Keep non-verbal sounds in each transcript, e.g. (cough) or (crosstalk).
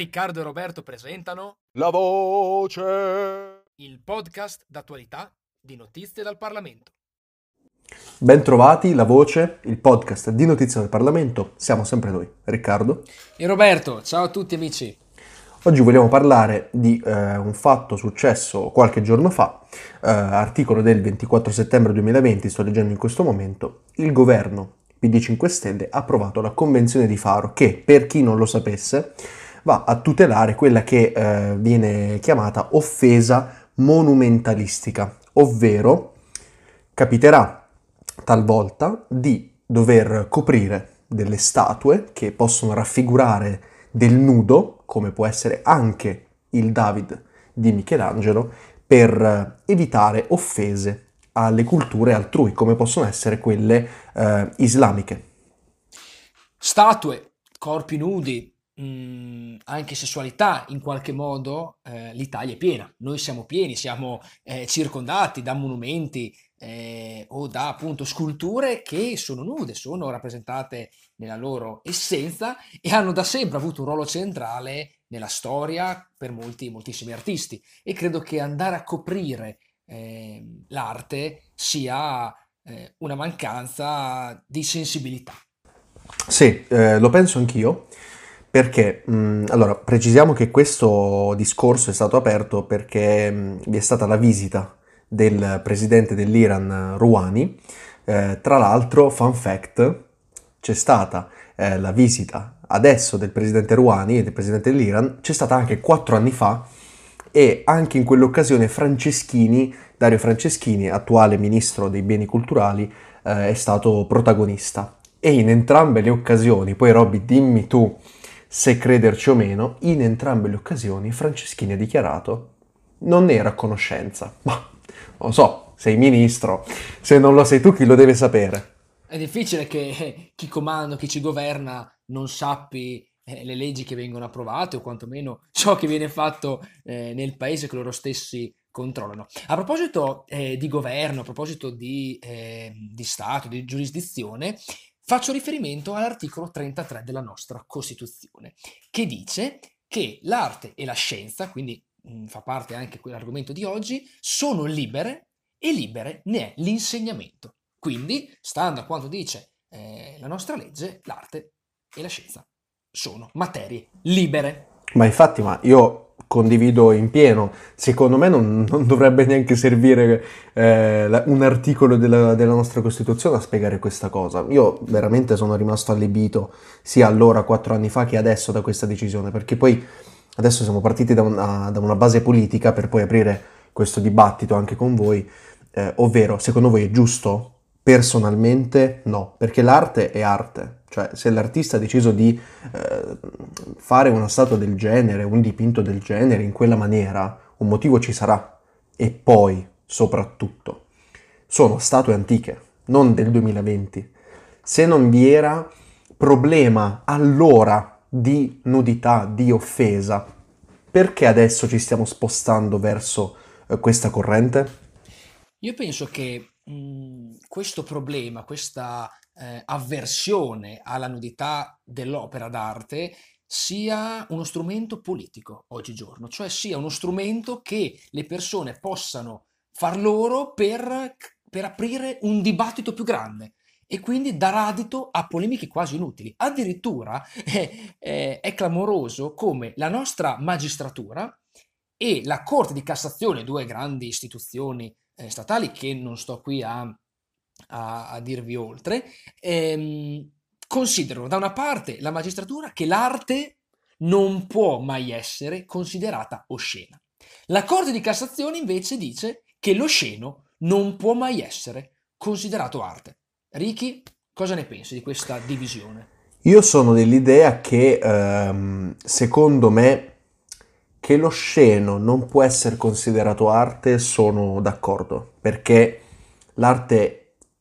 Riccardo e Roberto presentano La voce. il podcast d'attualità di notizie dal Parlamento. Bentrovati, La Voce, il podcast di notizie del Parlamento. Siamo sempre noi, Riccardo. E Roberto, ciao a tutti amici. Oggi vogliamo parlare di eh, un fatto successo qualche giorno fa, eh, articolo del 24 settembre 2020, sto leggendo in questo momento. Il governo PD 5 Stelle ha approvato la Convenzione di Faro che, per chi non lo sapesse, va a tutelare quella che eh, viene chiamata offesa monumentalistica, ovvero capiterà talvolta di dover coprire delle statue che possono raffigurare del nudo, come può essere anche il David di Michelangelo, per eh, evitare offese alle culture altrui, come possono essere quelle eh, islamiche. Statue, corpi nudi, mh, anche sessualità, in qualche modo eh, l'Italia è piena. Noi siamo pieni, siamo eh, circondati da monumenti eh, o da appunto sculture che sono nude, sono rappresentate nella loro essenza e hanno da sempre avuto un ruolo centrale nella storia per molti, moltissimi artisti. E credo che andare a coprire eh, l'arte sia eh, una mancanza di sensibilità. Sì, eh, lo penso anch'io, perché mh, allora precisiamo che questo discorso è stato aperto perché mh, vi è stata la visita del presidente dell'Iran Rouhani. Eh, tra l'altro, fun fact, c'è stata eh, la visita adesso del presidente Rouhani e del presidente dell'Iran, c'è stata anche quattro anni fa e anche in quell'occasione Franceschini, Dario Franceschini, attuale ministro dei beni culturali, eh, è stato protagonista. E in entrambe le occasioni, poi Robby dimmi tu se crederci o meno, in entrambe le occasioni Franceschini ha dichiarato non era a conoscenza. Ma lo so, sei ministro, se non lo sei tu chi lo deve sapere? È difficile che chi comanda, chi ci governa non sappi eh, le leggi che vengono approvate o quantomeno ciò che viene fatto eh, nel paese che loro stessi controllano. A proposito eh, di governo, a proposito di, eh, di Stato, di giurisdizione, faccio riferimento all'articolo 33 della nostra Costituzione, che dice che l'arte e la scienza, quindi mh, fa parte anche quell'argomento di oggi, sono libere e libere ne è l'insegnamento. Quindi, stando a quanto dice eh, la nostra legge, l'arte e la scienza sono materie libere. Ma infatti, ma io condivido in pieno. Secondo me non, non dovrebbe neanche servire eh, un articolo della, della nostra Costituzione a spiegare questa cosa. Io veramente sono rimasto allibito sia allora, quattro anni fa, che adesso da questa decisione, perché poi adesso siamo partiti da una, da una base politica per poi aprire questo dibattito anche con voi, eh, ovvero, secondo voi è giusto? Personalmente no, perché l'arte è arte, cioè se l'artista ha deciso di eh, fare una statua del genere, un dipinto del genere in quella maniera, un motivo ci sarà. E poi, soprattutto, sono statue antiche, non del 2020. Se non vi era problema allora di nudità, di offesa, perché adesso ci stiamo spostando verso eh, questa corrente? Io penso che mh, questo problema, questa eh, avversione alla nudità dell'opera d'arte sia uno strumento politico oggigiorno, cioè sia uno strumento che le persone possano far loro per, per aprire un dibattito più grande e quindi dar adito a polemiche quasi inutili. Addirittura (laughs) eh, eh, è clamoroso come la nostra magistratura e la Corte di Cassazione, due grandi istituzioni eh, statali che non sto qui a, a- a dirvi oltre, ehm, considerano da una parte la magistratura che l'arte non può mai essere considerata oscena. La Corte di Cassazione invece dice che l'osceno non può mai essere considerato arte. Ricky, cosa ne pensi di questa divisione? Io sono dell'idea che, ehm, secondo me, che lo sceno non può essere considerato arte, sono d'accordo, perché l'arte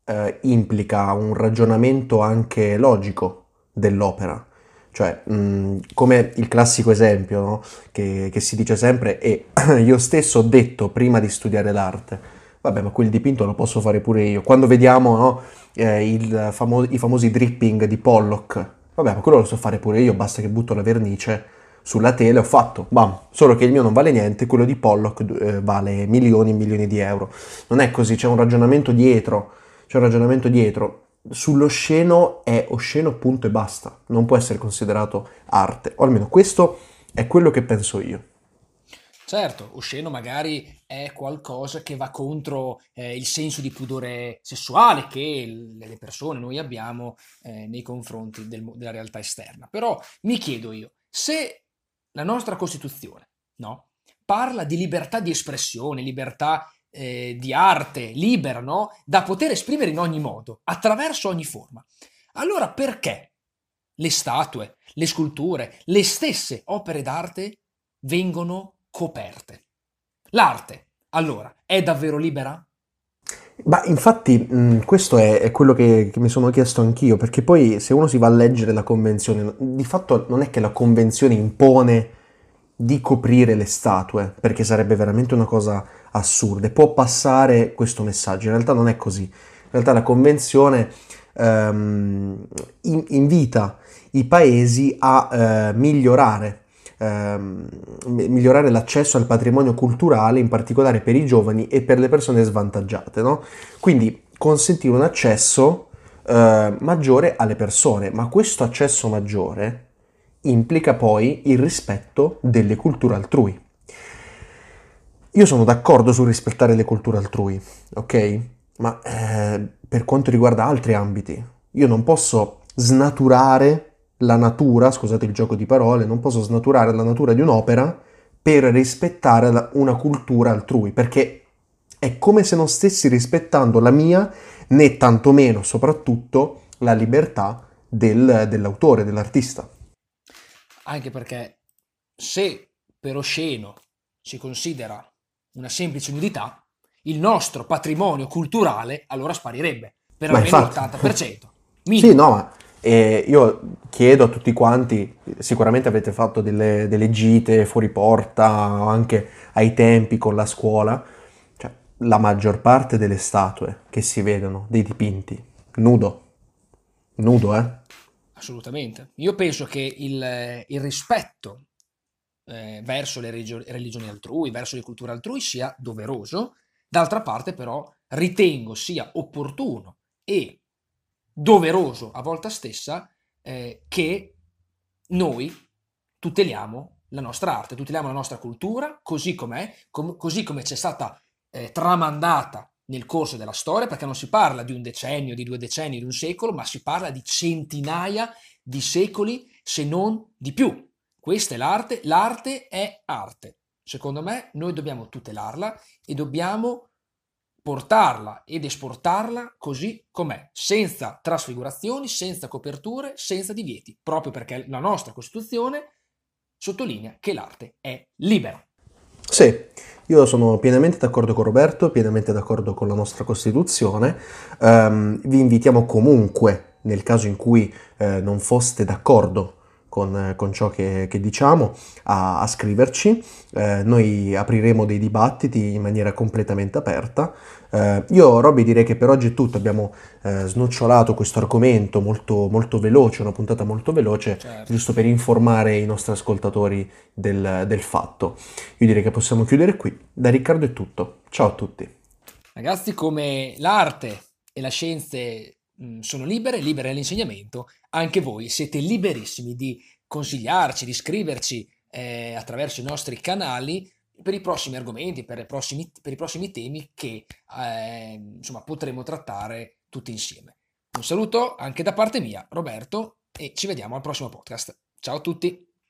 eh, implica un ragionamento anche logico dell'opera. Cioè, mh, come il classico esempio, no? che, che si dice sempre, e (clears throat) io stesso ho detto prima di studiare l'arte, vabbè, ma quel dipinto lo posso fare pure io. Quando vediamo, no, eh, famo- i famosi dripping di Pollock, vabbè, ma quello lo so fare pure io, basta che butto la vernice sulla tele, ho fatto, bam, solo che il mio non vale niente, quello di Pollock eh, vale milioni e milioni di euro. Non è così, c'è un ragionamento dietro, c'è un ragionamento dietro. Sull'osceno è osceno punto e basta, non può essere considerato arte, o almeno questo è quello che penso io. Certo, osceno magari è qualcosa che va contro eh, il senso di pudore sessuale che le persone, noi abbiamo eh, nei confronti del, della realtà esterna. Però mi chiedo io, se la nostra Costituzione no, parla di libertà di espressione, libertà eh, di arte libera, no, da poter esprimere in ogni modo, attraverso ogni forma, allora perché le statue, le sculture, le stesse opere d'arte vengono coperte. L'arte, allora, è davvero libera? Ma infatti mh, questo è, è quello che, che, mi sono chiesto anch'io, perché poi se uno si va a leggere la convenzione, di fatto non è che la convenzione impone di coprire le statue, perché sarebbe veramente una cosa assurda, può passare questo messaggio, in realtà non è così, in realtà la convenzione ehm, invita i paesi a eh, migliorare ehm, migliorare l'accesso al patrimonio culturale, in particolare per i giovani e per le persone svantaggiate. No? Quindi consentire un accesso eh, maggiore alle persone, ma questo accesso maggiore implica poi il rispetto delle culture altrui. Io sono d'accordo sul rispettare le culture altrui, ok? Ma eh, per quanto riguarda altri ambiti, io non posso snaturare la natura, scusate il gioco di parole, non posso snaturare la natura di un'opera per rispettare una cultura altrui, perché è come se non stessi rispettando la mia, né tantomeno, soprattutto, la libertà del, dell'autore, dell'artista. Anche perché se per osceno si considera una semplice nudità, il nostro patrimonio culturale allora sparirebbe per almeno l'80%. (laughs) Minimo. Sì, no, ma e io chiedo a tutti quanti, sicuramente avete fatto delle, delle gite fuori porta, anche ai tempi con la scuola, cioè, la maggior parte delle statue che si vedono, dei dipinti, nudo, nudo, eh? Assolutamente. Io penso che il, il rispetto eh, verso le religioni altrui, verso le culture altrui sia doveroso, d'altra parte però ritengo sia opportuno e doveroso a volta stessa eh, che noi tuteliamo la nostra arte, tuteliamo la nostra cultura così com'è, com- così come c'è stata eh, tramandata nel corso della storia, perché non si parla di un decennio, di due decenni, di un secolo, ma si parla di centinaia di secoli, se non di più. Questa è l'arte, l'arte è arte. Secondo me noi dobbiamo tutelarla e dobbiamo portarla ed esportarla così com'è, senza trasfigurazioni, senza coperture, senza divieti, proprio perché la nostra Costituzione sottolinea che l'arte è libera. Sì, io sono pienamente d'accordo con Roberto, pienamente d'accordo con la nostra Costituzione. Um, vi invitiamo comunque, nel caso in cui eh, non foste d'accordo con, con ciò che, che diciamo, a, a scriverci. Eh, noi apriremo dei dibattiti in maniera completamente aperta. Eh, io, Robby, direi che per oggi è tutto. Abbiamo eh, snocciolato questo argomento molto, molto veloce, una puntata molto veloce, certo. giusto per informare i nostri ascoltatori del, del fatto. Io direi che possiamo chiudere qui. Da Riccardo è tutto. Ciao a tutti. Ragazzi, come l'arte e la scienza Mm, sono libere, libere all'insegnamento, anche voi siete liberissimi di consigliarci, di scriverci eh, attraverso i nostri canali per i prossimi argomenti, per, prossimi, per i prossimi temi che eh, insomma, potremo trattare tutti insieme. Un saluto anche da parte mia, Roberto, e ci vediamo al prossimo podcast. Ciao a tutti!